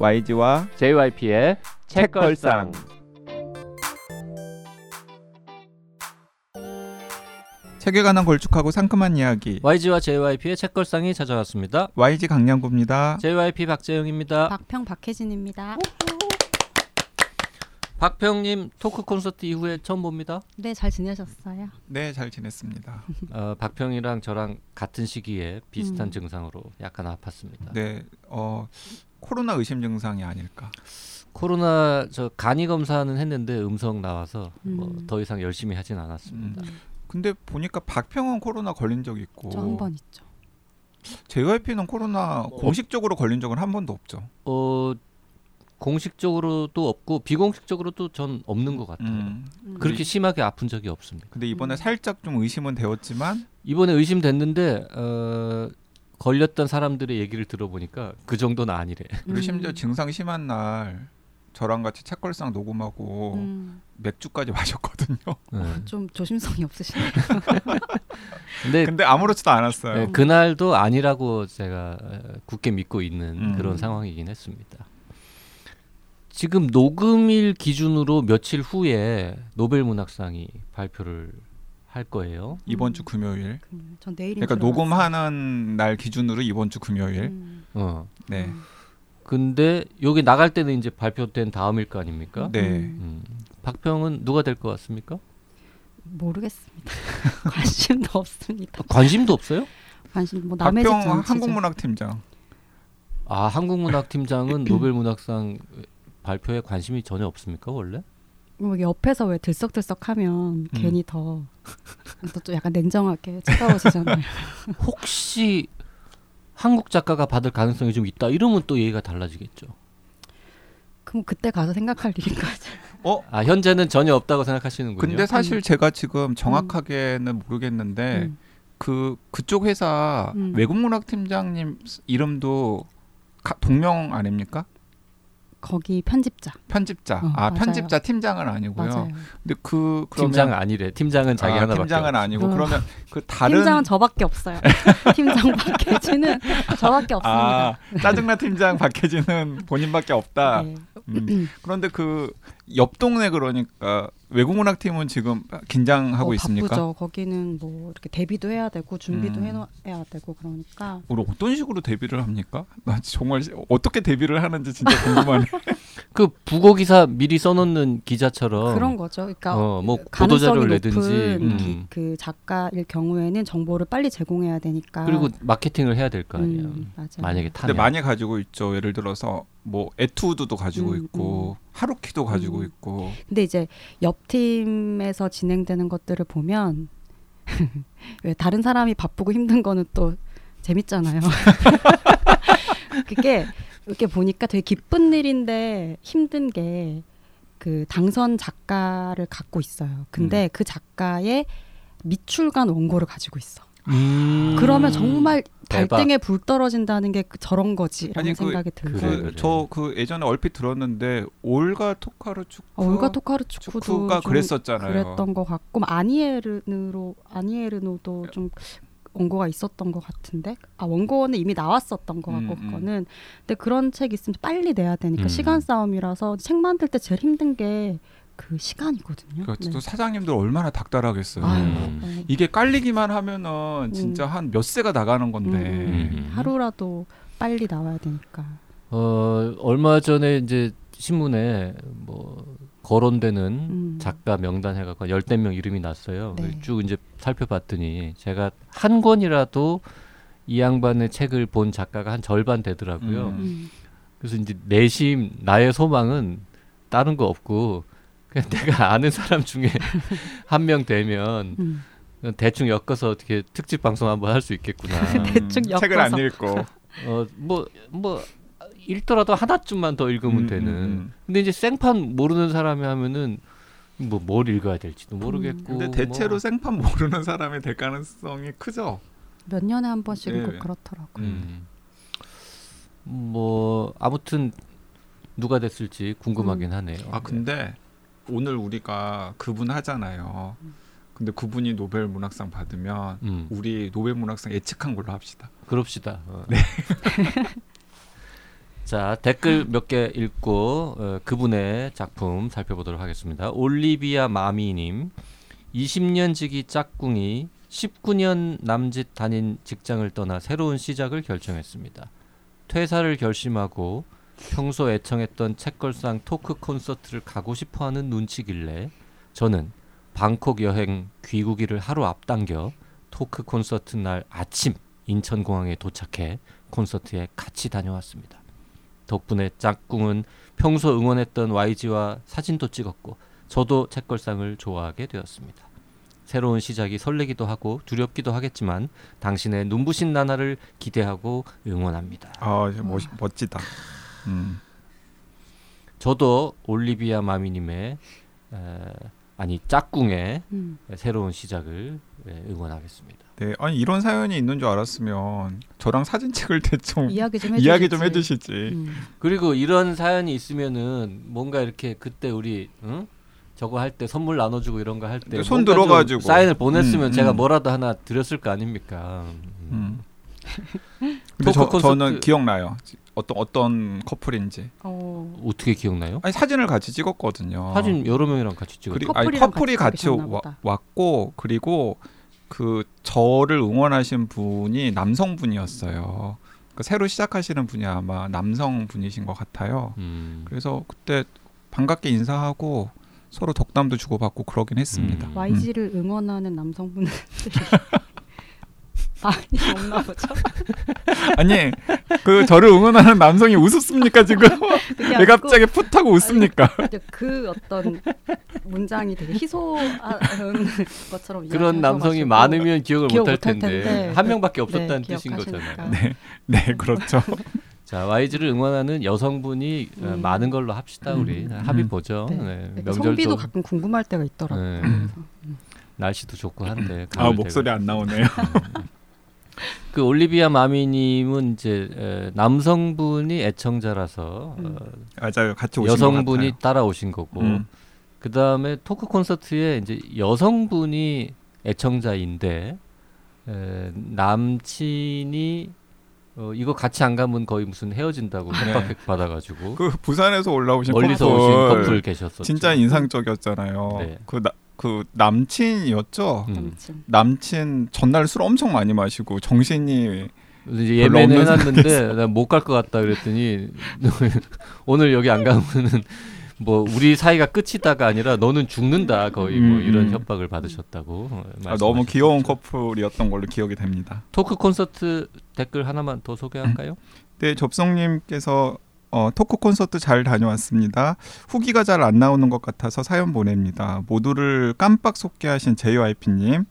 YG와 JYP의 책걸상. 책에 관한 걸쭉하고 상큼한 이야기 YG와 JYP의 책걸상이 찾아왔습니다. YG 강량구입니다. JYP 박재영입니다. 박평 박혜진입니다. 박평님 토크 콘서트 이후에 처음 봅니다. 네, 잘 지내셨어요? 네, 잘 지냈습니다. 어, 박평이랑 저랑 같은 시기에 비슷한 음. 증상으로 약간 아팠습니다. 네, 어 코로나 의심 증상이 아닐까. 코로나 저 간이 검사는 했는데 음성 나와서 뭐 음. 더 이상 열심히 하진 않았습니다. 음, 근데 보니까 박평은 코로나 걸린 적 있고 저 한 번 있죠. JYP는 코로나 뭐. 공식적으로 걸린 적은 한 번도 없죠. 어 공식적으로도 없고 비공식적으로도 전 없는 것 같아요. 음. 음. 그렇게 심하게 아픈 적이 없습니다. 근데 이번에 음. 살짝 좀 의심은 되었지만 이번에 의심됐는데 어, 걸렸던 사람들의 얘기를 들어보니까 그 정도는 아니래. 그리고 음. 심지어 증상 심한 날 저랑 같이 책걸상 녹음하고 음, 맥주까지 마셨거든요. 네. 좀 조심성이 없으시네요. 근데 근데 아무렇지도 않았어요. 네, 그날도 아니라고 제가 어, 굳게 믿고 있는 음. 그런 상황이긴 했습니다. 지금 녹음일 기준으로 며칠 후에 노벨 문학상이 발표를 할 거예요. 이번 음. 주 금요일. 그, 전 내일인 그러니까. 녹음하는 날 기준으로 이번 주 금요일. 음, 어. 네. 음, 근데 여기 나갈 때는 이제 발표된 다음일 거 아닙니까? 네. 음, 음. 박평은 누가 될 것 같습니까? 모르겠습니다. 관심도 없습니다. 관심도 없어요? 관심 뭐 남의 집 박평 정치죠. 한국문학팀장. 아 한국문학팀장은 노벨 문학상 발표에 관심이 전혀 없습니까 원래? 뭐 옆에서 왜 들썩들썩하면 음. 괜히 더 또 약간 냉정하게 쳐다보시잖아요. 혹시 한국 작가가 받을 가능성이 좀 있다 이러면 또 얘기가 달라지겠죠. 그럼 그때 가서 생각할 일인가죠. 어? 아 현재는 전혀 없다고 생각하시는군요. 근데 사실 제가 지금 정확하게는 모르겠는데 음. 그 그쪽 회사 음. 외국문학 팀장님 이름도 가- 동명 아닙니까? 거기 편집자 편집자. 어, 아 맞아요. 편집자 팀장은 아니고요. 맞아요. 근데 그 그러면 팀장은 아니래. 팀장은 자기 아, 하나밖에. 팀장은 없어. 아니고 어. 그러면 그 다른 팀장은 저밖에 없어요. 팀장 박혜진은 저밖에 없습니다. 아 짜증나 팀장 박혜진은 본인밖에 없다. 네. 음. 그런데 그 옆 동네 그러니까 외국문학 팀은 지금 긴장하고 어, 있습니까? 바쁘죠. 거기는 뭐 이렇게 데뷔도 해야 되고 준비도 음. 해야 되고 그러니까 우리 어떤 식으로 데뷔를 합니까? 나 정말 어떻게 데뷔를 하는지 진짜 궁금하네. 그 부고 기사 미리 써놓는 기자처럼 그런 거죠. 그러니까 어, 뭐 높은 내든지 음. 기- 그 작가일 경우에는 정보를 빨리 제공해야 되니까 그리고 마케팅을 해야 될 거 아니에요. 음, 맞아요. 만약에 근데 타면 많이 가지고 있죠. 예를 들어서 뭐 에투드도 가지고 음, 있고 하루키도 가지고 음. 있고 근데 이제 옆 팀에서 진행되는 것들을 보면 왜 다른 사람이 바쁘고 힘든 거는 또 재밌잖아요. 그게 이렇게 보니까 되게 기쁜 일인데 힘든 게 그 당선 작가를 갖고 있어요. 근데 음. 그 작가의 미출간 원고를 가지고 있어. 음. 그러면 정말. 달등에 불 떨어진다는 게그 저런 거지라는 그- 생각이 들고. 그 그래. 저그 예전에 얼핏 들었는데 올가 토카르추크 어, 올가 좀 그랬었잖아요. 그랬던 것 같고 뭐 아니에르노로 아니에르노도 좀 원고가 있었던 것 같은데 아 원고는 이미 나왔었던 것 같고 음, 음. 그거는 근데 그런 책 있으면 빨리 내야 되니까 음. 시간 싸움이라서 책 만들 때 제일 힘든 게 그 시간이거든요. 그 네. 또 사장님들 얼마나 닥달하겠어요. 아유, 음. 네. 이게 깔리기만 하면은 진짜 한몇 세가 나가는 건데. 음, 음. 하루라도 빨리 나와야 되니까. 어 얼마 전에 이제 신문에 뭐 거론되는 음. 작가 명단 해갖고 열댓 명 이름이 났어요. 네. 쭉 이제 살펴봤더니 제가 한 권이라도 이 양반의 책을 본 작가가 한 절반 되더라고요. 음. 음. 그래서 이제 내심 나의 소망은 다른 거 없고 내가 아는 사람 중에 한 명 되면 음. 대충 엮어서 어떻게 특집 방송 한번 할 수 있겠구나. 대충 음, 책을 안 엮어서. 읽고. 어뭐 뭐 읽더라도 하나쯤만 더 읽으면 음, 되는. 음, 근데 이제 생판 모르는 사람이 하면은 뭐 뭘 읽어야 될지도 모르겠고. 근데 대체로 뭐, 생판 모르는 사람이 될 가능성이 크죠. 몇 년에 한 번씩은 네. 꼭 그렇더라고요. 음. 뭐 아무튼 누가 됐을지 궁금하긴 하네요. 아 근데 오늘 우리가 그분 하잖아요. 근데 그분이 노벨 문학상 받으면 음, 우리 노벨 문학상 예측한 걸로 합시다. 그럽시다. 어. 자 댓글 몇 개 읽고 어, 그분의 작품 살펴보도록 하겠습니다. 올리비아 마미님 20년 지기 짝꿍이 19년 남짓 다닌 직장을 떠나 새로운 시작을 결정했습니다. 퇴사를 결심하고 평소 애청했던 책걸상 토크 콘서트를 가고 싶어하는 눈치길래 저는 방콕 여행 귀국일을 하루 앞당겨 토크 콘서트 날 아침 인천공항에 도착해 콘서트에 같이 다녀왔습니다. 덕분에 짝꿍은 평소 응원했던 YG와 사진도 찍었고 저도 책걸상을 좋아하게 되었습니다. 새로운 시작이 설레기도 하고 두렵기도 하겠지만 당신의 눈부신 나날을 기대하고 응원합니다. 아 멋, 멋지다. 음. 저도 올리비아 마미님의 에, 아니 짝꿍의 음. 새로운 시작을 예, 응원하겠습니다. 네, 아니 이런 사연이 있는 줄 알았으면 저랑 사진 찍을 때 좀 이야기 좀 해주시지. 이야기 좀 해주시지. 음. 그리고 이런 사연이 있으면은 뭔가 이렇게 그때 우리 응? 저거 할 때 선물 나눠주고 이런 거 할 때 손 들어가지고. 사인을 보냈으면 음, 제가 음. 뭐라도 하나 드렸을 거 아닙니까? 음. 음. 근데 저, 저는 기억나요. 어떤 어떤 커플인지. 어, 어떻게 기억나요? 아니 사진을 같이 찍었거든요. 사진 여러 명이랑 같이 찍었죠. 그리, 아니 커플이랑 커플이 같이 같이 와. 왔고 그리고 그 저를 응원하신 분이 남성분이었어요. 그 새로 시작하시는 분이 아마 남성분이신 것 같아요. 음. 그래서 그때 반갑게 인사하고 서로 덕담도 주고받고 그러긴 했습니다. 음. YG를 응원하는 남성분들이 많이 없나 보죠. 아니 그 저를 응원하는 남성이 웃었습니까 지금? 왜 갑자기 풋하고 웃습니까? 이제 그 어떤 문장이 되게 희소한 것처럼 그런 남성이 많으면 기억을 기억 못할 못할 텐데, 텐데. 한 명밖에 네, 없었다는 뜻인 기억하시니까. 거잖아요. 네, 네 그렇죠. 자 YG를 응원하는 여성분이 어, 음. 많은 걸로 합시다 우리 음. 합의 음. 보죠. 네. 네. 명절도 성비도 가끔 궁금할 때가 있더라고요. 네. 날씨도 좋고 한데 아 목소리 되고. 안 나오네요. 그 올리비아 마미님은 이제 에, 남성분이 애청자라서 음. 어, 맞아요, 같이 오신 여성분이 것 같아요. 따라오신 거고 음. 그 다음에 토크 콘서트에 이제 여성분이 애청자인데 에, 남친이 어, 이거 같이 안 가면 거의 무슨 헤어진다고 네. 협박 받아가지고 그 부산에서 올라오신 멀리서 커플, 오신 커플 계셨었죠. 진짜 인상적이었잖아요. 네. 그, 나, 그 남친이었죠. 음. 남친. 남친 전날 술 엄청 많이 마시고 정신이 예매는 해놨는데 나 못 갈 것 같다 그랬더니 오늘 여기 안 가면은 뭐 우리 사이가 끝이다가 아니라 너는 죽는다 거의 뭐 음, 이런 음. 협박을 받으셨다고 어, 아, 너무. 귀여운 커플이었던 걸로 기억이 됩니다. 토크 콘서트 댓글 하나만 더 소개할까요? 네, 접성님께서 어, 토크 콘서트 잘 다녀왔습니다. 후기가 잘 안 나오는 것 같아서 사연 보냅니다. 모두를 깜빡 속게 하신 JYP님,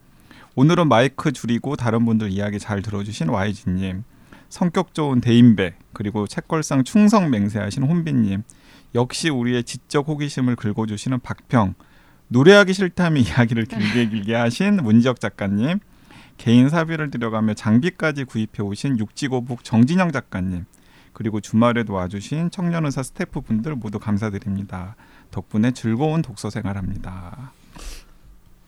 오늘은 마이크 줄이고 다른 분들 이야기 잘 들어주신 YG님, 성격 좋은 대인배, 그리고 책걸상 충성 맹세하신 혼비님, 역시 우리의 지적 호기심을 긁어주시는 박평, 노래하기 싫다며 이야기를 길게 길게 하신 문지혁 작가님, 개인 사비를 들여가며 장비까지 구입해 오신 육지고북 정진영 작가님, 그리고 주말에도 와주신 청년의사 스태프분들 모두 감사드립니다. 덕분에 즐거운 독서 생활합니다.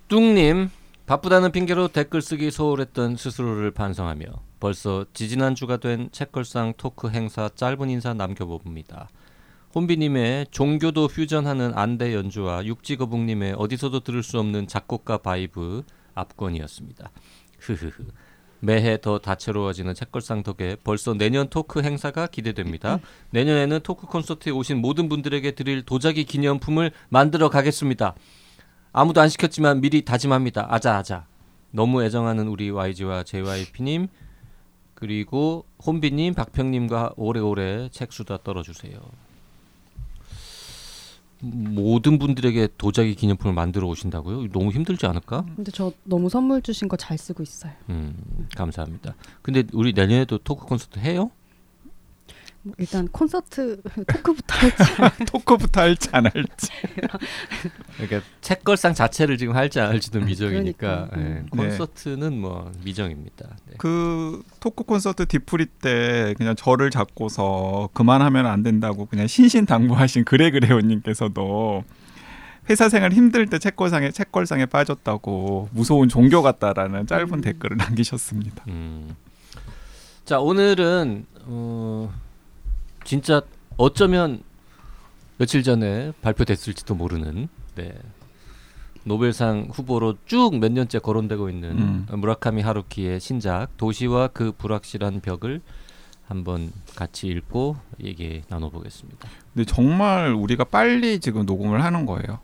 뚱님 바쁘다는 핑계로 댓글 쓰기 소홀했던 스스로를 반성하며 벌써 지지난 주가 된 책걸상 토크 행사 짧은 인사 남겨봅니다. 혼비님의 종교도 퓨전하는 안대 연주와 육지거북님의 어디서도 들을 수 없는 작곡가 바이브 압권이었습니다. 흐흐흐. 매해 더 다채로워지는 책걸상 덕에 벌써 내년 토크 행사가 기대됩니다. 내년에는 토크 콘서트에 오신 모든 분들에게 드릴 도자기 기념품을 만들어 가겠습니다. 아무도 안 시켰지만 미리 다짐합니다. 아자 아자. 너무 애정하는 우리 YG와 JYP님 그리고 혼비님, 박평님과 오래오래 책 수다 떨어주세요. 모든 분들에게 도자기 기념품을 만들어 오신다고요? 너무 힘들지 않을까? 근데 저 너무 선물 주신 거 잘 쓰고 있어요. 음, 감사합니다. 근데 우리 내년에도 토크 콘서트 해요? 뭐 일단 콘서트 토크부터 할지 토크부터 할지 안 할지. 그러니까 책걸상 자체를 지금 할지 안 할지도 미정이니까 그러니까, 음. 예, 콘서트는 뭐 미정입니다. 네. 그 토크 콘서트 뒤풀이 때 그냥 저를 잡고서 그만하면 안 된다고 그냥 신신당부하신 그래그레오님께서도 회사 생활 힘들 때 책걸상에 책걸상에 빠졌다고 무서운 종교 같다라는 짧은 음. 댓글을 남기셨습니다. 음. 자 오늘은 어, 진짜 어쩌면 며칠 전에 발표됐을지도 모르는 네. 노벨상 후보로 쭉 몇 년째 거론되고 있는 음. 무라카미 하루키의 신작 도시와 그 불확실한 벽을 한번 같이 읽고 얘기 나눠보겠습니다. 근데 정말 우리가 빨리 지금 녹음을 하는 거예요.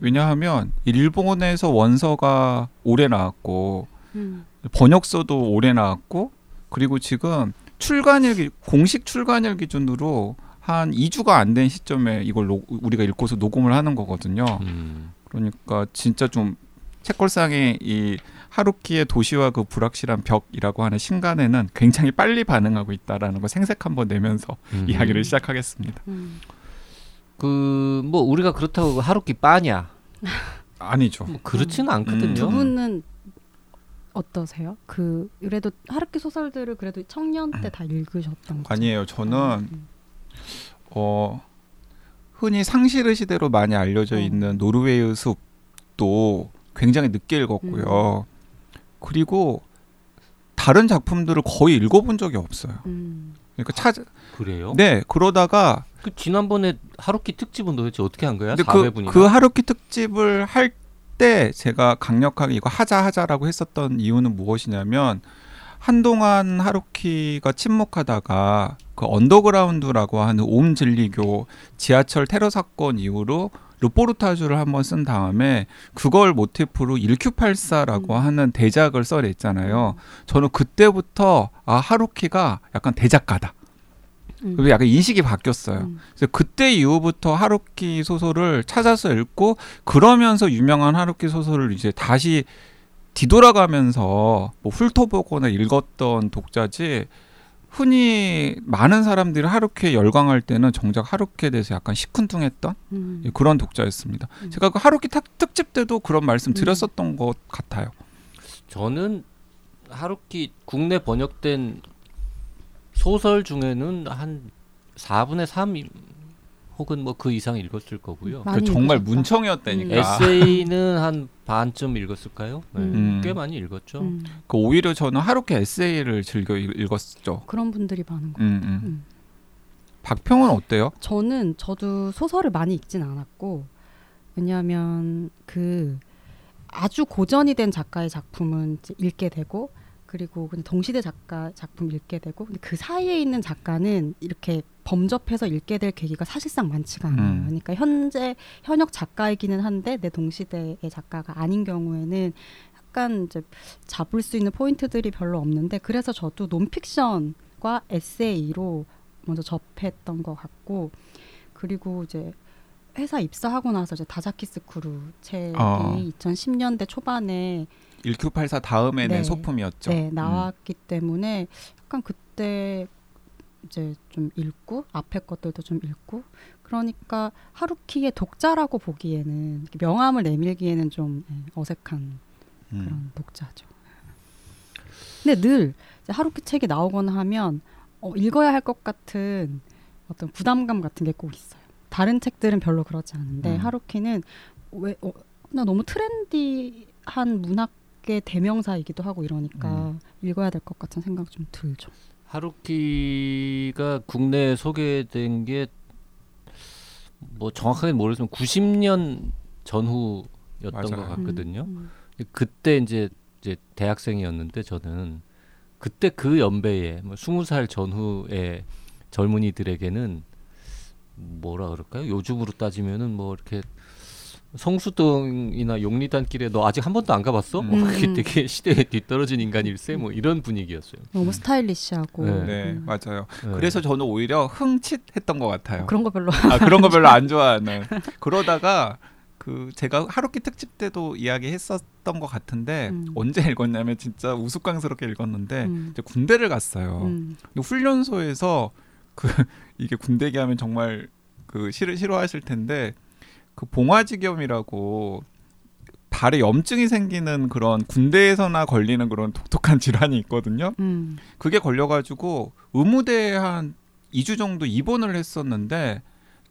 왜냐하면 일본에서 원서가 오래 나왔고 음. 번역서도 오래 나왔고 그리고 지금 출간일 기- 공식 출간일 기준으로 한 2주가 안 된 시점에 이걸 노- 우리가 읽고서 녹음을 하는 거거든요. 음. 그러니까 진짜 좀 책걸상의 이 하루키의 도시와 그 불확실한 벽이라고 하는 신간에는 굉장히 빨리 반응하고 있다라는 거 생색 한번 내면서 음. 이야기를 시작하겠습니다. 음. 그뭐 우리가 그렇다고 하루키 빠냐? 아니죠. 뭐 그렇지는 음. 않거든요. 두 분은 어떠세요? 그 그래도 하루키 소설들을 그래도 청년 때 다 읽으셨던 거죠? 아니에요. 저는 음. 어 흔히 상실의 시대로 많이 알려져 어. 있는 노르웨이 숲도 굉장히 늦게 읽었고요. 그리고 다른 작품들을 거의 읽어본 적이 없어요. 음. 그러니까 찾 그래요? 네 그러다가 그 지난번에 하루키 특집은 도대체 어떻게 한 거야? 근데 4회분이나. 그, 그 하루키 특집을 할 때 제가 강력하게 이거 하자 하자라고 했었던 이유는 무엇이냐면 한동안 하루키가 침묵하다가 그 언더그라운드라고 하는 옴 진리교 지하철 테러 사건 이후로 르포르타주를 한번 쓴 다음에 그걸 모티프로 1Q84라고 음. 하는 대작을 써냈잖아요. 저는 그때부터 아 하루키가 약간 대작가다. 음. 그리고 약간 인식이 바뀌었어요. 음. 그래서 그때 이후부터 하루키 소설을 찾아서 읽고 그러면서 유명한 하루키 소설을 이제 다시 뒤돌아가면서 뭐 훑어보거나 읽었던 독자지 흔히 많은 사람들이 하루키에 열광할 때는 정작 하루키에 대해서 약간 시큰둥했던 음. 그런 독자였습니다. 음. 제가 그 하루키 탁- 특집 때도 그런 말씀 음. 드렸었던 것 같아요. 저는 하루키 국내 번역된 소설 중에는 한 4분의 3 혹은 뭐 그 이상 읽었을 거고요. 그 정말 읽으셨다. 문청이었다니까. 에세이는 한 반쯤 읽었을까요? 네, 음. 꽤 많이 읽었죠. 음. 그 오히려 저는 하루키 에세이를 즐겨 읽- 읽었죠. 그런 분들이 많은 거. 음, 음. 음. 박평은 어때요? 저는 저도 소설을 많이 읽진 않았고 왜냐하면 그 아주 고전이 된 작가의 작품은 읽게 되고 그리고 그냥 동시대 작가 작품 읽게 되고 근데 그 사이에 있는 작가는 이렇게 범접해서 읽게 될 계기가 사실상 많지가 않아요. 음. 그러니까 현재 현역 작가이기는 한데 내 동시대의 작가가 아닌 경우에는 약간 이제 잡을 수 있는 포인트들이 별로 없는데 그래서 저도 논픽션과 에세이로 먼저 접했던 것 같고 그리고 이제 회사 입사하고 나서 이제 다자키 쓰쿠루 책이 어. 2010년대 초반에 1984 다음에 낸 네. 소품이었죠. 네, 음. 나왔기 때문에 약간 그때 이제 좀 읽고 앞에 것들도 좀 읽고 그러니까 하루키의 독자라고 보기에는 명함을 내밀기에는 좀 예, 어색한 음. 그런 독자죠. 근데 늘 하루키 책이 나오거나 하면 어, 읽어야 할 것 같은 어떤 부담감 같은 게 꼭 있어요. 다른 책들은 별로 그렇지 않은데 음. 하루키는 왜 어, 나 너무 트렌디한 문학 의 대명사이기도 하고 이러니까 음. 읽어야 될 것 같은 생각 좀 들죠. 하루키가 국내에 소개된 게 뭐 정확하게 모르지만 90년 전후였던 맞아요. 것 같거든요. 음, 그때 이제 이제 대학생이었는데 저는 그때 그 연배에 뭐 20살 전후의 젊은이들에게는 뭐라 그럴까요? 요즘으로 따지면은 뭐 이렇게 성수동이나 용리단길에 너 아직 한 번도 안 가봤어? 뭐 음. 그게 되게 시대에 뒤떨어진 인간일세 뭐 이런 분위기였어요. 너무 스타일리시하고 네. 네, 음, 맞아요. 네. 그래서 저는 오히려 흥칫했던 것 같아요. 그런 거 별로 아, 그런 거 별로 안 좋아하는. 그러다가 그 제가 하루키 특집 때도 이야기했었던 것 같은데 음. 언제 읽었냐면 진짜 우스꽝스럽게 읽었는데 음. 이제 군대를 갔어요. 음, 훈련소에서 그 이게 군대 얘기하면 정말 그 싫어 싫어하실 텐데 그 봉화지겸이라고 발에 염증이 생기는 그런 군대에서나 걸리는 그런 독특한 질환이 있거든요. 음, 그게 걸려가지고 의무대에 한 2주 정도 입원을 했었는데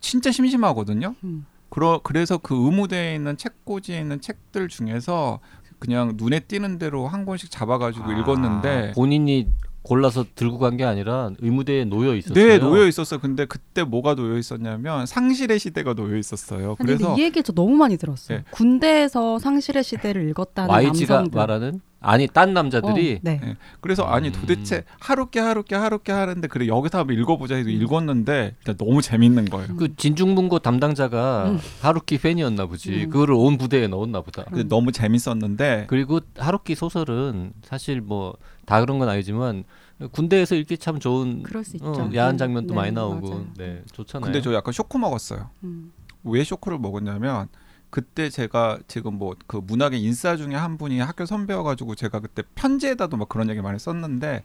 진짜 심심하거든요. 음. 그러, 그래서 그 의무대에 있는 책꽂이에 있는 책들 중에서 그냥 눈에 띄는 대로 한 권씩 잡아가지고 아, 읽었는데 본인이 골라서 들고 간 게 아니라 의무대에 놓여 있었어요. 네, 놓여 있었어요. 근데 그때 뭐가 놓여 있었냐면 상실의 시대가 놓여 있었어요. 아니, 그래서 이 얘기 저 너무 많이 들었어요. 네. 군대에서 상실의 시대를 읽었다는 YG가 남성들. 말하는 아니 딴 남자들이 어, 네. 네. 그래서 아니 음. 도대체 하루께 하루께 하루께 하는데 그래 여기서 한번 읽어보자 해서 읽었는데 진짜 너무 재밌는 거예요. 그 진중문고 담당자가 음. 하루키 팬이었나 보지. 음. 그거를 온 부대에 넣었나 보다. 근데 너무 재밌었는데 그리고 하루키 소설은 사실 뭐 다 그런 건 아니지만 군대에서 읽기 참 좋은 그럴 수 있죠. 어, 야한 장면도 네, 많이 나오고 맞아요. 네 좋잖아요. 근데 저 약간 쇼크 먹었어요. 음. 왜 쇼크를 먹었냐면 그때 제가 지금 뭐 그 문학의 인싸 중에 한 분이 학교 선배여가지고 제가 그때 편지에다도 막 그런 얘기 많이 썼는데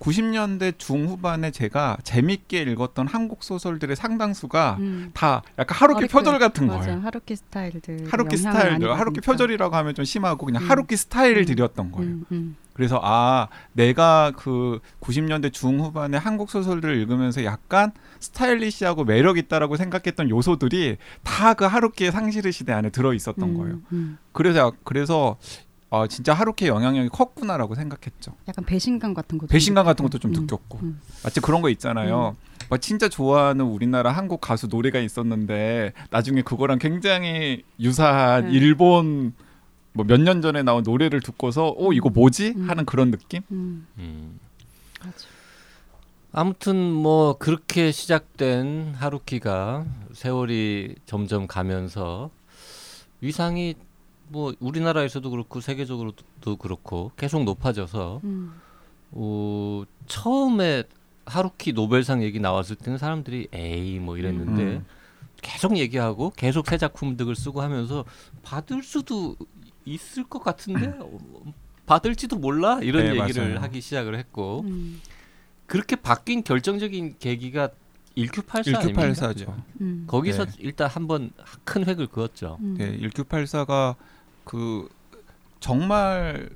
90년대 중후반에 제가 재밌게 읽었던 한국 소설들의 상당수가 음. 다 약간 하루키 하루키, 표절 같은 맞아요. 거예요. 하루키 스타일들. 하루키 스타일들, 하루키. 표절이라고 하면 좀 심하고 그냥 음. 하루키 스타일을 음. 거예요. 음, 음. 그래서 아 내가 그 90년대 중후반에 한국 소설들을 읽으면서 약간 스타일리시하고 매력 있다라고 생각했던 요소들이 다 그 하루키의 상실의 시대 안에 들어 있었던 음, 거예요. 음. 그래서 그래서 아 진짜 하루키의 영향력이 컸구나라고 생각했죠. 약간 배신감 같은 것도 배신감 좀 같은 것도 좀 음, 느꼈고 음. 마치 그런 거 있잖아요. 막 진짜 좋아하는 우리나라 한국 가수 노래가 있었는데 나중에 그거랑 굉장히 유사한 네. 일본 뭐 몇 년 전에 나온 노래를 듣고서 어 이거 뭐지 음. 하는 그런 느낌? 음, 음. 맞아. 아무튼 뭐 그렇게 시작된 하루키가 세월이 점점 가면서 위상이 뭐 우리나라에서도 그렇고 세계적으로도 그렇고 계속 높아져서 음. 어, 처음에 하루키 노벨상 얘기 나왔을 때는 사람들이 에이 뭐 이랬는데 음. 계속 얘기하고 계속 새 작품들을 쓰고 하면서 받을 수도 있을 것 같은데 어, 받을지도 몰라 이런 네, 얘기를 맞아요. 하기 시작을 했고 음. 그렇게 바뀐 결정적인 계기가 1Q84 아닙니까? 1984죠. 음. 거기서 네. 일단 한번 큰 획을 그었죠. 음. 네, 1984가 그 정말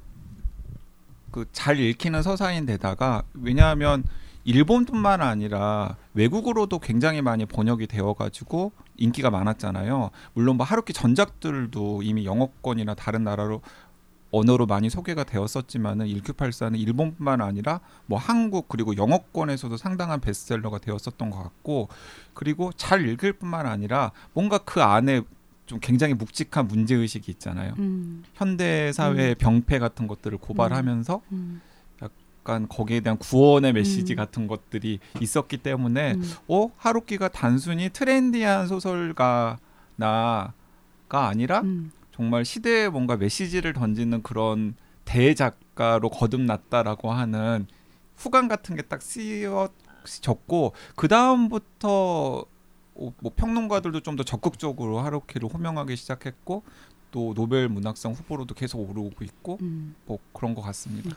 그 잘 읽히는 서사인데다가 왜냐하면 일본뿐만 아니라 외국어로도 굉장히 많이 번역이 되어가지고 인기가 많았잖아요. 물론 뭐 하루키 전작들도 이미 영어권이나 다른 나라로 언어로 많이 소개가 되었었지만은 1984는 일본뿐만 아니라 뭐 한국 그리고 영어권에서도 상당한 베스트셀러가 되었었던 것 같고 그리고 잘 읽을 뿐만 아니라 뭔가 그 안에 좀 굉장히 묵직한 문제 의식이 있잖아요. 음. 현대 사회의 병폐 같은 것들을 고발하면서 음. 약간 거기에 대한 구원의 메시지 음. 같은 것들이 있었기 때문에 음. 어 하루키가 단순히 트렌디한 소설가나가 아니라 음. 정말 시대에 뭔가 메시지를 던지는 그런 대작가로 거듭났다라고 하는 후감 같은 게 딱 쓰여졌고 그 다음부터 뭐 평론가들도 좀 더 적극적으로 하루키를 호명하기 시작했고 또 노벨 문학상 후보로도 계속 오르고 있고 음. 뭐 그런 것 같습니다.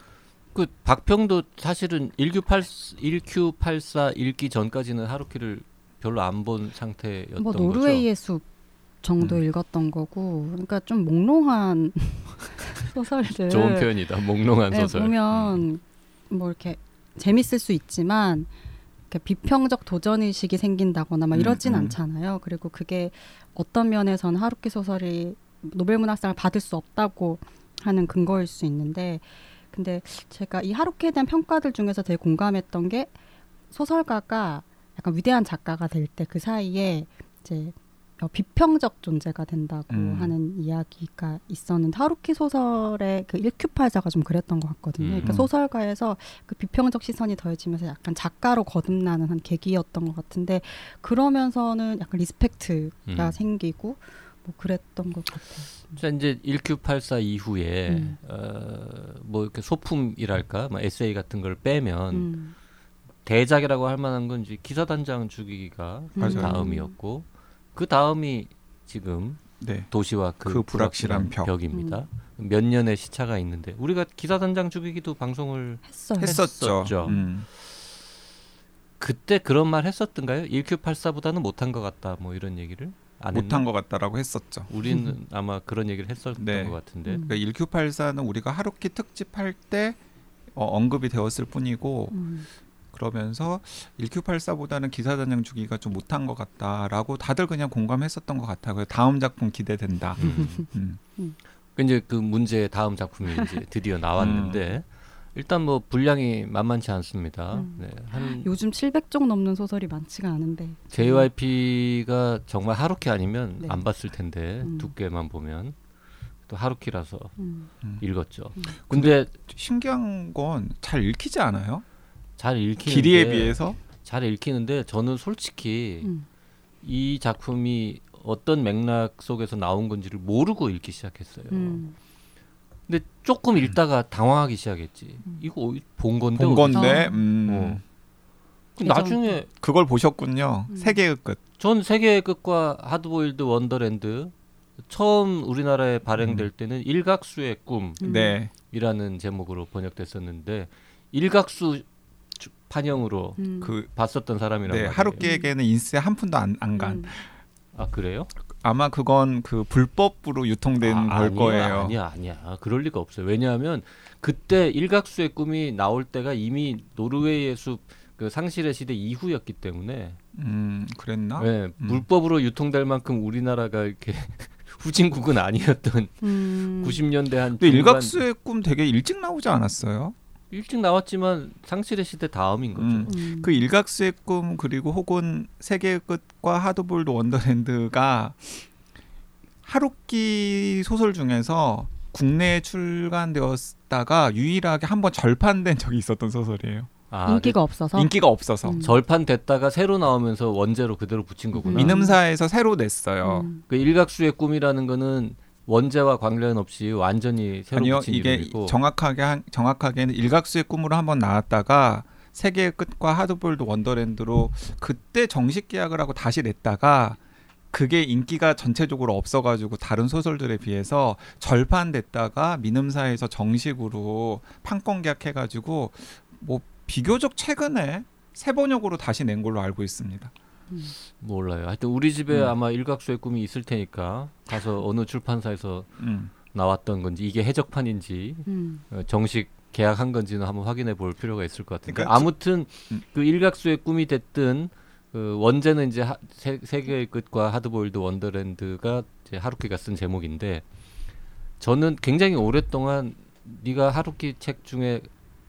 그 박평도 사실은 1Q8 1Q84 읽기 전까지는 하루키를 별로 안 본 상태였던 뭐 거죠. 노르웨이의 숲 정도 음. 읽었던 거고, 그러니까 좀 몽롱한 소설들. 좋은 표현이다. 몽롱한 네, 소설. 음. 보면 뭐 이렇게 재밌을 수 있지만 이렇게 비평적 도전 의식이 생긴다거나 막 음, 이러진 음. 않잖아요. 그리고 그게 어떤 면에서는 하루키 소설이 노벨 문학상을 받을 수 없다고 하는 근거일 수 있는데 근데 제가 이 하루키에 대한 평가들 중에서 되게 공감했던 게 소설가가 약간 위대한 작가가 될 때 그 사이에 이제 어, 비평적 존재가 된다고 음. 하는 이야기가 있었는데 하루키 소설의 그 1큐팔자가 좀 그랬던 것 같거든요. 그러니까 음. 소설가에서 그 비평적 시선이 더해지면서 약간 작가로 거듭나는 한 계기였던 것 같은데 그러면서는 약간 respect가 음. 생기고 뭐 그랬던 것 같아요. 자 이제 1Q84 이후에 음. 어, 뭐 이렇게 소품이랄까, 뭐 에세이 같은 걸 빼면 음. 대작이라고 할 만한 건 이제 기사단장 죽이기가 맞아요. 다음이었고 그 다음이 지금 네. 도시와 그, 그 불확실한 벽. 벽입니다. 몇 년의 시차가 있는데 우리가 기사 단장 죽이기도 방송을 했어요. 했었죠. 했었죠. 음. 그때 그런 말 했었던가요? 1Q84보다는 못한 것 같다. 뭐 이런 얘기를 안 못한? 것 같다라고 했었죠. 우리는 아마 그런 얘기를 했었던 네. 것 같은데. 음. 그러니까 1984는 우리가 하루키 특집 할 때 어, 언급이 되었을 뿐이고 음. 그러면서 그러면서 1984보다는 기사단장 주기가 좀 못한 것 같다라고 다들 그냥 공감했었던 것 같아요. 그래서 다음 작품 기대된다. 음. 음. 그 이제 그 문제의 다음 작품이 이제 드디어 나왔는데 일단 뭐 분량이 만만치 않습니다. 음. 네, 한 요즘 700쪽 넘는 소설이 많지가 않은데. JYP가 정말 하루키 아니면 네. 안 봤을 텐데 음. 두께만 보면 또 하루키라서 음. 읽었죠. 음. 근데 신기한 건 잘 읽히지 않아요? 잘 읽히는데 길이에 비해서 잘 읽히는데 저는 솔직히 음. 이 작품이 어떤 맥락 속에서 나온 건지를 모르고 읽기 시작했어요. 음. 근데 조금 읽다가 당황하기 시작했지. 음. 이거 어디 본 건데 본 건데 어. 음, 어. 그 나중에 그걸 보셨군요. 음. 세계의 끝. 전 세계의 끝과 하드보일드 원더랜드 처음 우리나라에 발행될 음. 때는 일각수의 음. 네. 꿈이라는 제목으로 번역됐었는데 일각수 주- 판형으로 음. 그 봤었던 사람이란 네, 말이에요. 하루키에게는 인쇄 한 푼도 안, 안 간. 음. 아 그래요? 아마 그건 그 불법으로 유통된 아, 걸 아니야, 거예요. 아니야, 아니야. 그럴 리가 없어요. 왜냐하면 그때 일각수의 꿈이 나올 때가 이미 노르웨이의 숲 그 상실의 시대 이후였기 때문에 음, 그랬나? 네, 음. 불법으로 유통될 만큼 우리나라가 이렇게 후진국은 아니었던 음. 90년대 한 근데 일각수의 꿈 되게 일찍 나오지 않았어요? 일찍 나왔지만 상실의 시대 다음인 거죠. 음. 음. 그 일각수의 꿈 그리고 혹은 세계의 끝과 하드볼드 원더랜드가 하루키 소설 중에서 국내에 출간되었다가 유일하게 한 번 절판된 적이 있었던 소설이에요. 아, 인기가 없어서. 인기가 없어서 음. 절판 됐다가 새로 나오면서 원제로 그대로 붙인 거구나. 음. 민음사에서 새로 냈어요. 음. 그 일각수의 꿈이라는 거는 원제와 관련 없이 완전히 새로 아니요, 붙인 이게 이름이고 정확하게 한, 정확하게는 일각수의 꿈으로 한번 나왔다가 세계의 끝과 하드볼드 원더랜드로 그때 정식 계약을 하고 다시 냈다가 그게 인기가 전체적으로 없어가지고 다른 소설들에 비해서 절판됐다가 민음사에서 정식으로 판권 계약해가지고 뭐 비교적 최근에 새 번역으로 다시 낸 걸로 알고 있습니다. 몰라요. 하여튼 우리 집에 음. 아마 일각수의 꿈이 있을 테니까 가서 어느 출판사에서 음. 나왔던 건지 이게 해적판인지 음. 어, 정식 계약한 건지는 한번 확인해 볼 필요가 있을 것 같은데 그러니까 아무튼 음. 그 일각수의 꿈이 됐든 그 원제는 이제 하, 세, 세계의 끝과 하드보일드 원더랜드가 이제 하루키가 쓴 제목인데 저는 굉장히 오랫동안 네가 하루키 책 중에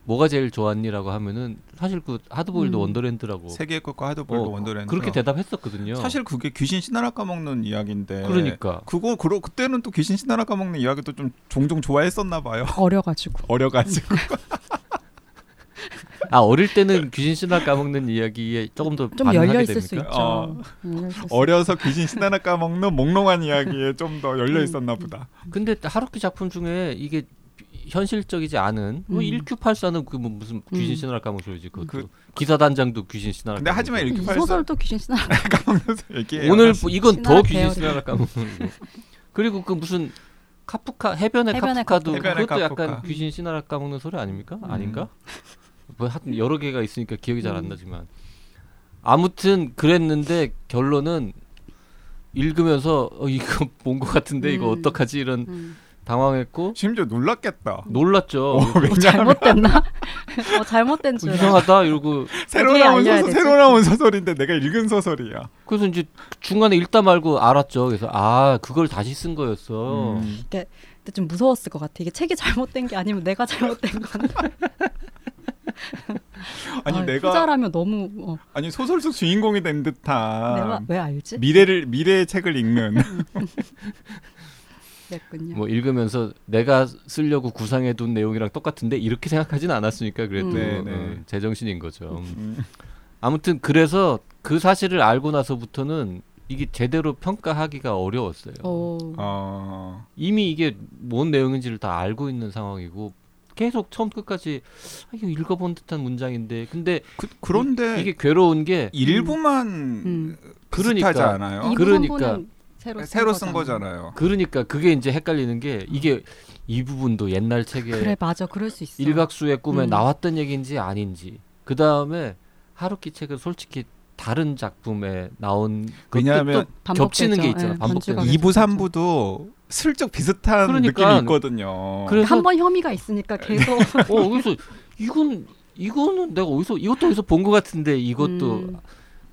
뭐가 제일 좋았니라고 하면은 사실 그 하드보일드 음. 원더랜드라고 세계의 끝과 하드볼드 어, 원더랜드 그렇게 대답했었거든요. 사실 그게 귀신 신하라 까먹는 이야기인데 그러니까 그거 그러, 그때는 또 귀신 신나라 까먹는 이야기도 좀 종종 좋아했었나 봐요. 어려가지고. 어려가지고. 아 어릴 때는 귀신 신화 까먹는 이야기에 조금 더 좀 열려 있을 수 됩니까? 있죠. 어. 수 어려서 귀신 신나라 까먹는 몽롱한 이야기에 좀 더 열려 음. 있었나 보다. 근데 하루키 작품 중에 이게 현실적이지 않은 뭐 음. 1Q84는 그 뭐 무슨 귀신 음. 신화를 까먹은 소리지 그것도 그- 기사 단장도 귀신 신화를 근데 하지만 있고. 이렇게 이팔 소설도 귀신 신나. 까먹면서 얘기해요. 오늘 뭐 이건 더 신화를 귀신 신화를 까먹는 거고 그리고 그 무슨 카프카 해변의, 해변의 카프카도 카프카. 그것도 카프카. 약간 귀신 신화를 까먹는 소리 아닙니까? 음. 아닌가? 뭐 하여튼 여러 개가 있으니까 기억이 잘안 음. 나지만 아무튼 그랬는데 결론은 읽으면서 어, 이거 본 것 같은데 이거 음. 어떡하지 이런 음. 당황했고 심지어 놀랐겠다. 놀랐죠. 어, 뭐 왜냐하면 잘못됐나? 어, 잘못된 줄. 알아. 이상하다 이러고 새로 나온 소설? 새로 나온 소설인데 내가 읽은 소설이야. 그래서 이제 중간에 읽다 말고 알았죠. 그래서 아 그걸 다시 쓴 거였어. 음. 근데 좀 무서웠을 것 같아. 이게 책이 잘못된 게 아니면 내가 잘못된 건. 아니 아, 내가 후자라면 너무 어, 아니 소설 속 주인공이 된 듯한 내가 왜 알지? 미래를 미래의 책을 읽는 그랬군요. 뭐 읽으면서 내가 쓰려고 구상해둔 내용이랑 똑같은데 이렇게 생각하진 않았으니까 그래도 음. 네, 네. 어, 제정신인 거죠. 음. 아무튼 그래서 그 사실을 알고 나서부터는 이게 제대로 평가하기가 어려웠어요. 어. 어. 이미 이게 뭔 내용인지를 다 알고 있는 상황이고 계속 처음 끝까지 아, 이거 읽어본 듯한 문장인데 근데 그, 그런데 이게 괴로운 게 일부만 음. 그러니까. 비슷하지 않아요? 이 그러니까. 새로 쓴, 새로 쓴 거잖아. 거잖아요. 그러니까 그게 이제 헷갈리는 게 이게 이 부분도 옛날 책에 그래 맞아 그럴 수 있어. 일각수의 꿈에 음. 나왔던 얘기인지 아닌지 그 다음에 하루키 책은 솔직히 다른 작품에 나온 왜냐하면. 겹치는 게 있잖아. 예, 반복되는 반주가 게. 2부 계속되죠. 3부도 슬쩍 비슷한 그러니까. 느낌이 있거든요. 그래서 한번 혐의가 있으니까 계속 어 그래서 이건 이거는 내가 어디서 이것도 어디서 본 것 같은데 이것도 음.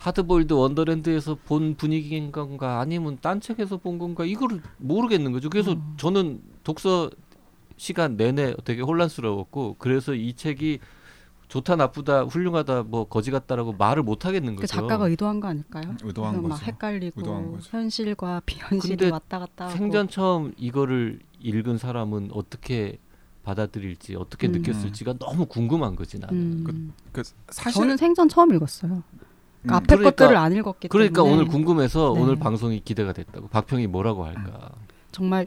하드보일드 원더랜드에서 본 분위기인 건가 아니면 딴 책에서 본 건가 이거를 모르겠는 거죠. 그래서 음. 저는 독서 시간 내내 되게 혼란스러웠고 그래서 이 책이 좋다 나쁘다 훌륭하다 뭐 거지 같다라고 말을 못 하겠는 그 거죠. 작가가 의도한 거 아닐까요? 의도한 그래서 막 거죠. 헷갈리고 의도한 거죠. 현실과 비현실이 근데 왔다 갔다 하고 생전 처음 이거를 읽은 사람은 어떻게 받아들일지 어떻게 음. 느꼈을지가 너무 궁금한 거지 나는. 음. 그 사실 저는 생전 처음 읽었어요. 음, 그러니까 앞에 그러니까- 것들을 안 읽었기 그러니까 때문에 오늘 궁금해서 네. 오늘 방송이 기대가 됐다고. 박평이 뭐라고 할까? 정말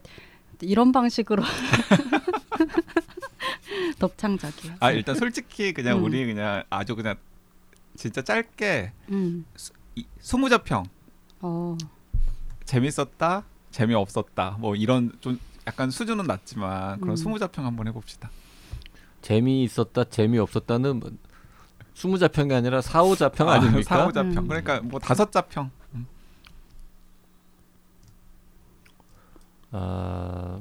이런 방식으로 덕창작이에요. 아 일단 솔직히 그냥 음. 우리 그냥 아주 그냥 진짜 짧게 음. 이- 스무 자평 어. 재밌었다 재미없었다 뭐 이런 좀 약간 수준은 낮지만 그런 음. 스무 자평 한번 해봅시다. 재미있었다, 재미없었다는 뭐 스무 자평이 아니라 사오 자평 아 닙니까? 사무 자평 음. 그러니까 뭐 다섯 자평. 음. 아,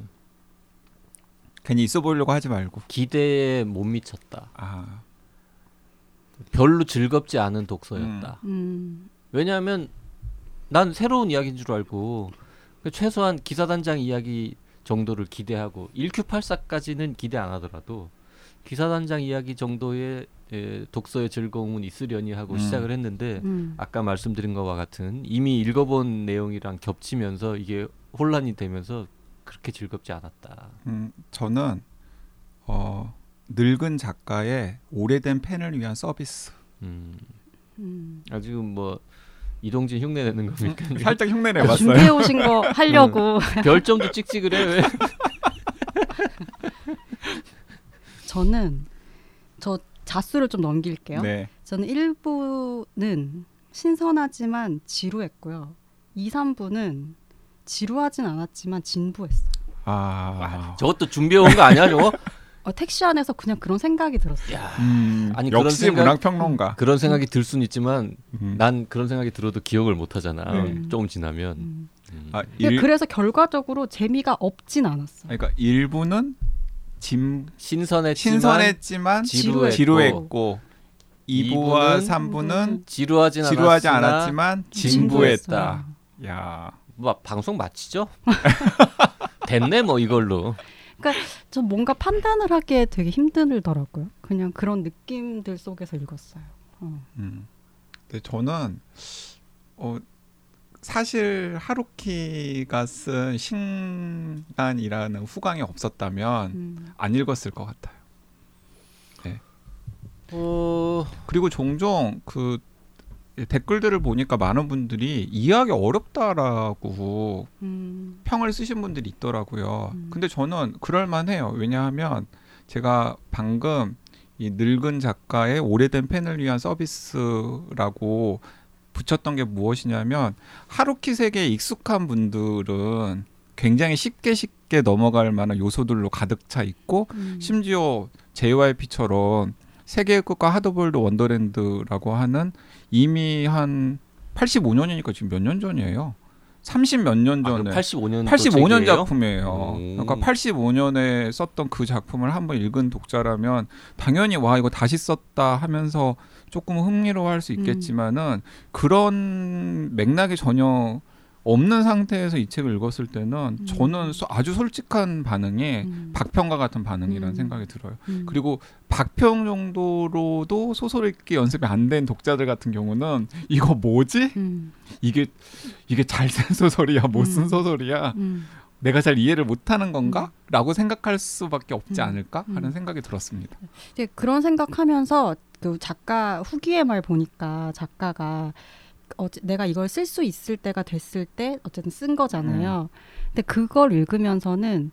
괜히 있어 보이려고 하지 말고. 기대에 못 미쳤다. 아 별로 즐겁지 않은 독서였다. 음. 왜냐하면 난 새로운 이야기인 줄 알고 그 최소한 기사단장 이야기 정도를 기대하고 1Q84까지는 기대 안 하더라도 기사단장 이야기 정도의 에, 독서의 즐거움은 있으려니 하고 음. 시작을 했는데 음. 아까 말씀드린 것과 같은 이미 읽어본 내용이랑 겹치면서 이게 혼란이 되면서 그렇게 즐겁지 않았다. 음, 저는 어, 늙은 작가의 오래된 팬을 위한 서비스. 음, 음. 아 지금 뭐 이동진 흉내 내는 겁니까? 살짝 흉내 그 내봤어요. 준비해 오신 거 하려고 별점도 찍찍 그래 왜? 저는 저 자수를 좀 넘길게요. 네. 저는 1부는 신선하지만 지루했고요. 2, 3부는 지루하진 않았지만 진부했어요. 아, 저것도 준비해 온 거 아니야 저거? 어, 택시 안에서 그냥 그런 생각이 들었어요. 야, 음, 아니, 그런 역시 생각- 문학평론가. 그런 생각이 들 수는 있지만 음. 난 그런 생각이 들어도 기억을 못 하잖아. 네. 조금 지나면. 음. 음. 아, 일, 그래서 결과적으로 재미가 없진 않았어요. 그러니까 일부는 진 신선했지만 신선했지만 지루했고, 지루했고, 2부와 이부는 3부는 지루하진, 지루하지 않았지만. 진부했다. 야, 뭐 방송 마치죠? 됐네 뭐 이걸로. 저 뭔가 판단을 하기에 되게 힘들더라고요. 그냥 그런 느낌들 속에서 읽었어요. 어. 음. 근데 저는 어 사실 하루키가 쓴 신간이라는 후광이 없었다면 음. 안 읽었을 것 같아요. 어, 그리고 종종 그 댓글들을 보니까 많은 분들이 이해하기 어렵다라고 음. 평을 쓰신 분들이 있더라고요. 음. 근데 저는 그럴 만해요. 왜냐하면 제가 방금 이 늙은 작가의 오래된 팬을 위한 서비스라고 붙였던 게 무엇이냐면 하루키 세계에 익숙한 분들은 굉장히 쉽게 쉽게 넘어갈 만한 요소들로 가득 차 있고 음. 심지어 JYP처럼 세계의 끝과 하드볼드 원더랜드라고 하는 이미 한 85년이니까 지금 몇 년 전이에요. 30 몇년 아, 전에 85년 85년 작품이에요. 오. 그러니까 85년에 썼던 그 작품을 한번 읽은 독자라면 당연히 와 이거 다시 썼다 하면서 조금 흥미로워할 수 있겠지만은 그런 맥락이 전혀 없는 상태에서 이 책을 읽었을 때는 음. 저는 소- 아주 솔직한 반응이 음. 박평과 같은 반응이라는 음. 생각이 들어요. 음. 그리고 박평 정도로도 소설 읽기 연습이 안 된 독자들 같은 경우는 이거 뭐지? 음. 이게 이게 잘 쓴 소설이야, 못쓴 음. 소설이야. 음. 내가 잘 이해를 못하는 건가? 라고 생각할 수밖에 없지 음. 않을까 하는 음. 생각이 들었습니다. 이제 그런 생각하면서 그 작가 후기의 말 보니까 작가가 어, 내가 이걸 쓸 수 있을 때가 됐을 때 어쨌든 쓴 거잖아요. 근데 그걸 읽으면서는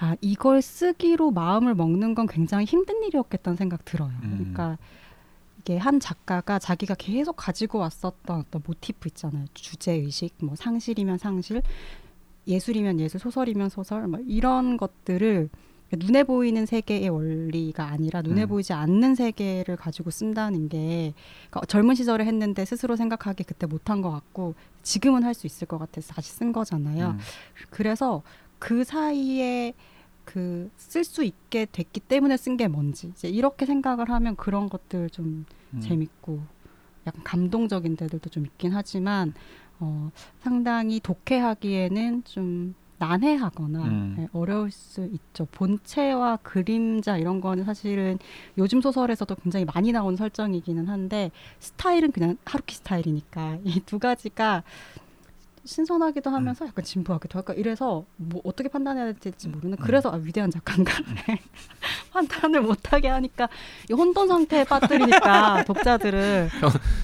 아 이걸 쓰기로 마음을 먹는 건 굉장히 힘든 일이었겠다는 생각 들어요. 음. 그러니까 이게 한 작가가 자기가 계속 가지고 왔었던 어떤 모티프 있잖아요. 주제 의식, 뭐 상실이면 상실, 예술이면 예술, 소설이면 소설, 뭐 이런 것들을 눈에 보이는 세계의 원리가 아니라 눈에 음. 보이지 않는 세계를 가지고 쓴다는 게 그러니까 젊은 시절에 했는데 스스로 생각하기 그때 못한 것 같고 지금은 할 수 있을 것 같아서 다시 쓴 거잖아요. 음. 그래서 그 사이에 그 쓸 수 있게 됐기 때문에 쓴 게 뭔지 이제 이렇게 생각을 하면 그런 것들 좀 음. 재밌고 약간 감동적인 데들도 좀 있긴 하지만 어, 상당히 독해하기에는 좀 난해하거나 음. 네, 어려울 수 있죠. 본체와 그림자 이런 거는 사실은 요즘 소설에서도 굉장히 많이 나오는 설정이기는 한데 스타일은 그냥 하루키 스타일이니까 이 두 가지가 신선하기도 하면서 약간 진부하기도 할까 이래서 뭐 어떻게 판단해야 될지 모르는 그래서 아, 위대한 작가인가 판단을 못하게 하니까 이 혼돈 상태에 빠뜨리니까 독자들을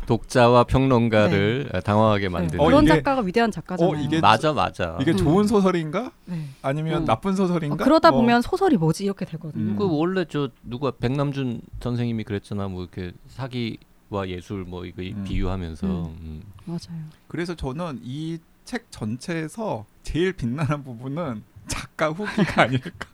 독자와 평론가를 당황하게 네, 만드는. 어, 그런 이게- 작가가 위대한 작가잖아요. 어, 이게 맞아 맞아. 이게 음. 좋은 소설인가? 네. 아니면 음. 나쁜 소설인가? 어, 그러다 뭐. 보면 소설이 뭐지 이렇게 되거든요. 음. 그 원래 저 누가 백남준 선생님이 그랬잖아. 뭐 이렇게 사기 와 예술 뭐 이거 음. 비유하면서. 음. 음. 맞아요. 그래서 저는 이 책 전체에서 제일 빛나는 부분은 작가 후기가 아닐까.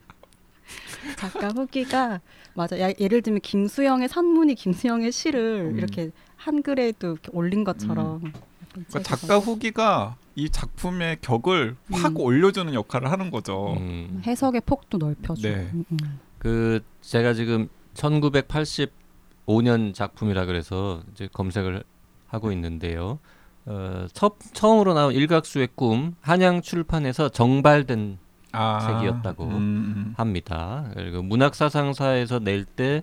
작가 후기가 맞아. 야, 예를 들면 김수영의 산문이 김수영의 시를 음. 이렇게 한글에도 이렇게 올린 것처럼. 약간 그러니까. 작가 후기가 이 작품의 격을 확 음. 올려주는 역할을 하는 거죠. 음. 해석의 폭도 넓혀주고. 네. 음, 음. 그 제가 지금 1985년 작품이라 그래서 이제 검색을 하고 있는데요. 어, 첫, 처음으로 나온 일각수의 꿈 한양 출판에서 정발된 아, 책이었다고. 음, 음. 합니다. 그리고 문학사상사에서 낼 때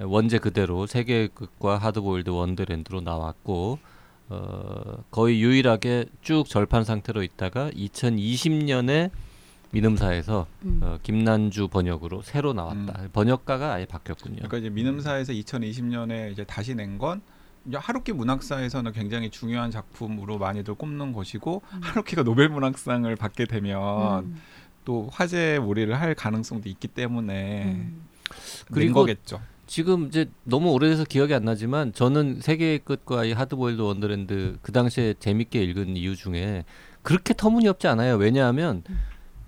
원제 그대로 세계의 끝과 하드보일드 원더랜드로 나왔고 어, 거의 유일하게 쭉 절판 상태로 있다가 2020년에 민음사에서 음. 어, 김난주 번역으로 새로 나왔다. 번역가가 아예 바뀌었군요. 그러니까 이제 민음사에서 2020년에 이제 다시 낸 건 하루키 문학사에서는 굉장히 중요한 작품으로 많이들 꼽는 것이고 음. 하루키가 노벨 문학상을 받게 되면 음. 또 화제의 몰이를 할 가능성도 있기 때문에 음. 낸 그리고 거겠죠. 지금 이제 너무 오래돼서 기억이 안 나지만 저는 세계의 끝과 이 하드보일드 원더랜드 그 당시에 재밌게 읽은 이유 중에 그렇게 터무니없지 않아요. 왜냐하면 음.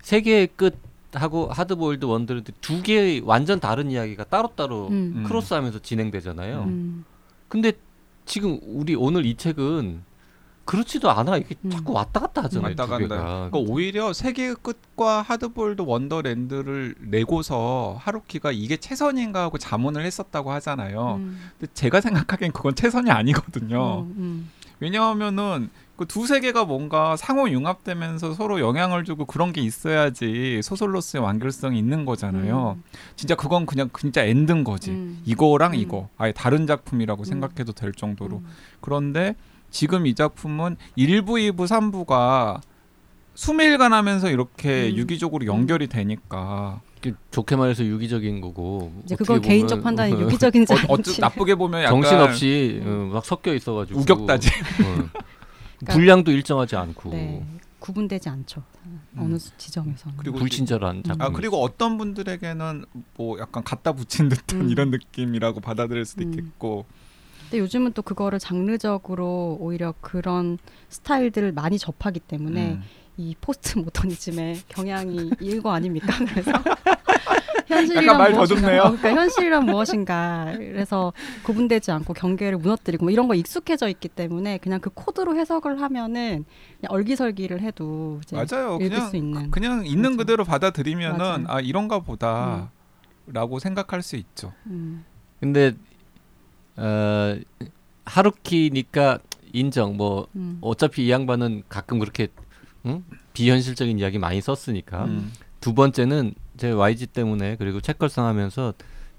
세계의 끝 하고 하드보일드 원더랜드 두 개의 완전 다른 이야기가 따로따로 음. 음. 크로스하면서 진행되잖아요. 음. 근데 지금 우리 오늘 이 책은 그렇지도 않아. 이게 음. 자꾸 왔다 갔다 하잖아요. 왔다 두 간다. 그러니까 오히려 세계의 끝과 하드볼드 원더랜드를 내고서 하루키가 이게 최선인가 하고 자문을 했었다고 하잖아요. 음. 근데 제가 생각하기엔 그건 최선이 아니거든요. 음, 음. 왜냐하면은 그 두 세계가 뭔가 상호 융합되면서 서로 영향을 주고 그런 게 있어야지 소설로서의 완결성이 있는 거잖아요. 음. 진짜 그건 그냥 진짜 엔드인 거지. 음. 이거랑 음. 이거 아예 다른 작품이라고 음. 생각해도 될 정도로. 음. 그런데 지금 이 작품은 1부, 2부, 3부가 수밀간 하면서 이렇게 음. 유기적으로 연결이 되니까 그 좋게 말해서 유기적인 거고 이제 그건 개인적 판단이 유기적인지 어. 어쩌, 나쁘게 보면 약간 정신없이 음. 어, 막 섞여 있어가지고 우격다지. 어. 분량도 일정하지 않고 네. 구분되지 않죠. 어느 수- 지점에서는. 그리고 불친절한 작품. 아 그리고 어떤 분들에게는 뭐 약간 갖다 붙인 듯한 음. 이런 느낌이라고 받아들일 수도 음. 있겠고 근데 요즘은 또 그거를 장르적으로 오히려 그런 스타일들을 많이 접하기 때문에 음. 이 포스트 모더니즘의 경향이 일거 아닙니까? 그래서 현실이란 말 무엇인가? 더듬네요. 어, 그러니까 현실이란 무엇인가? 그래서 구분되지 않고 경계를 무너뜨리고 뭐 이런 거 익숙해져 있기 때문에 그냥 그 코드로 해석을 하면은 그냥 얼기설기를 해도 이제 맞아요. 읽을 그냥 수 있는. 그냥 있는 맞아. 그대로 받아들이면은 맞아요. 아 이런가 보다라고 생각할 수 있죠. 음, 근데 어, 하루키니까 인정. 뭐 음, 어차피 이 양반은 가끔 그렇게 응? 비현실적인 이야기 많이 썼으니까. 음. 두 번째는 제 YG 때문에 그리고 책걸상 하면서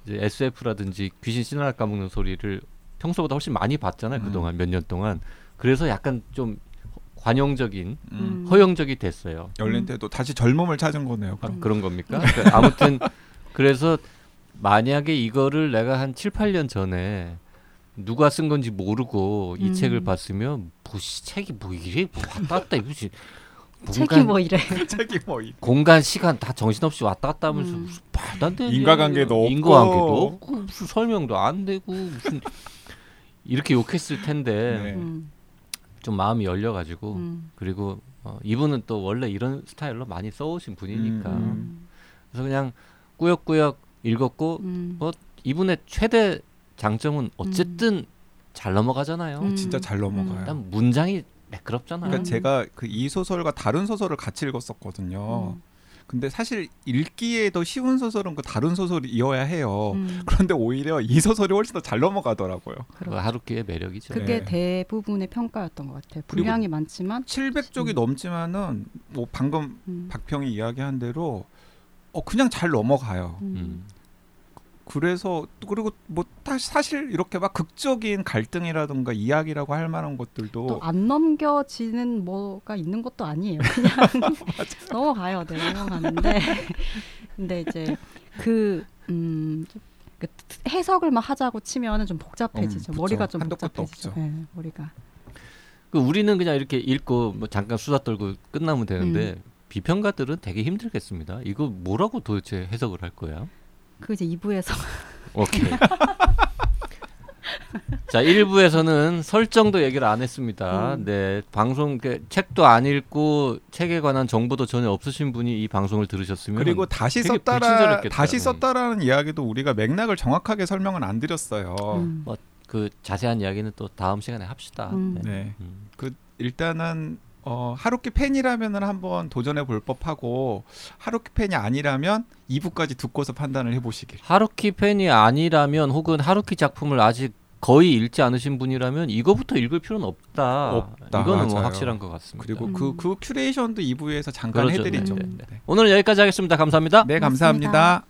이제 SF라든지 귀신 씨나라 까먹는 소리를 평소보다 훨씬 많이 봤잖아요. 음. 그동안 몇 년 동안. 그래서 약간 좀 관용적인 음. 음. 허용적이 됐어요. 열린 때도 다시 젊음을 찾은 거네요. 아, 그럼. 그런 겁니까? 그 아무튼 그래서 만약에 이거를 내가 한 7, 8년 전에 누가 쓴 건지 모르고 이 음. 책을 봤으면 뭐 시- 책이 뭐 이래 뭐 왔다 갔다 이거지 책이 뭐 이래. 책이 뭐 이- 공간 시간 다 정신없이 왔다 갔다 하면서 음. 무슨 말도 안 되는 인과관계도. 없고. 인과관계도 없고 무슨 설명도 안 되고 무슨 이렇게 욕했을 텐데 네. 음, 좀 마음이 열려가지고 음, 그리고 어, 이분은 또 원래 이런 스타일로 많이 써오신 분이니까 음. 음, 그래서 그냥 꾸역꾸역 읽었고 음. 뭐 이분의 최대 장점은 어쨌든 잘 넘어가잖아요. 음. 진짜 잘 넘어가요. 일단 문장이 매끄럽잖아요. 그러니까 음. 제가 그 이 소설과 다른 소설을 같이 읽었었거든요. 음. 근데 사실 읽기에도 쉬운 소설은 그 다른 소설을 이어야 해요. 음, 그런데 오히려 이 소설이 훨씬 더 잘 넘어가더라고요. 그 그렇- 하루키의 매력이죠. 그게 네. 대부분의 평가였던 것 같아요. 분량이 많지만 700쪽이 음. 넘지만은 뭐 방금 음, 박평이 이야기한 대로 어 그냥 잘 넘어가요. 그래서 그리고 뭐 다- 사실 이렇게 막 극적인 갈등이라든가 이야기라고 할 만한 것들도 또 안 넘겨지는 뭐가 있는 것도 아니에요. 그냥 넘어가요. 네, 넘어가는데 근데 이제 그 음. 그 해석을 막 하자고 치면은 좀 복잡해지죠. 음, 머리가. 좀 복잡해지죠. 네, 머리가. 그 우리는 그냥 이렇게 읽고 뭐 잠깐 수다 떨고 끝나면 되는데 음. 비평가들은 되게 힘들겠습니다. 이거 뭐라고 도대체 해석을 할 거야? 그 이제 2부에서 오케이. 자, 1부에서는 설정도 얘기를 안 했습니다. 음. 네, 방송 그 책도 안 읽고 책에 관한 정보도 전혀 없으신 분이 이 방송을 들으셨으면 그리고 다시 썼다라 불친절했겠다. 다시 음. 썼다라는 이야기도 우리가 맥락을 정확하게 설명은 안 드렸어요. 음. 뭐 그 자세한 이야기는 또 다음 시간에 합시다. 음. 네. 네. 음. 그 일단은 어, 하루키 팬이라면은 한번 도전해 볼 법하고 하루키 팬이 아니라면 2부까지 듣고서 판단을 해 보시길. 하루키 팬이 아니라면 혹은 하루키 작품을 아직 거의 읽지 않으신 분이라면 이거부터 읽을 필요는 없다. 없다. 이거는 뭐. 확실한 것 같습니다. 그리고 음. 그 그 curation도 2부에서 잠깐 그렇죠. 해드리죠. 네, 음. 네. 오늘 여기까지 하겠습니다. 감사합니다. 네, 고맙습니다. 감사합니다.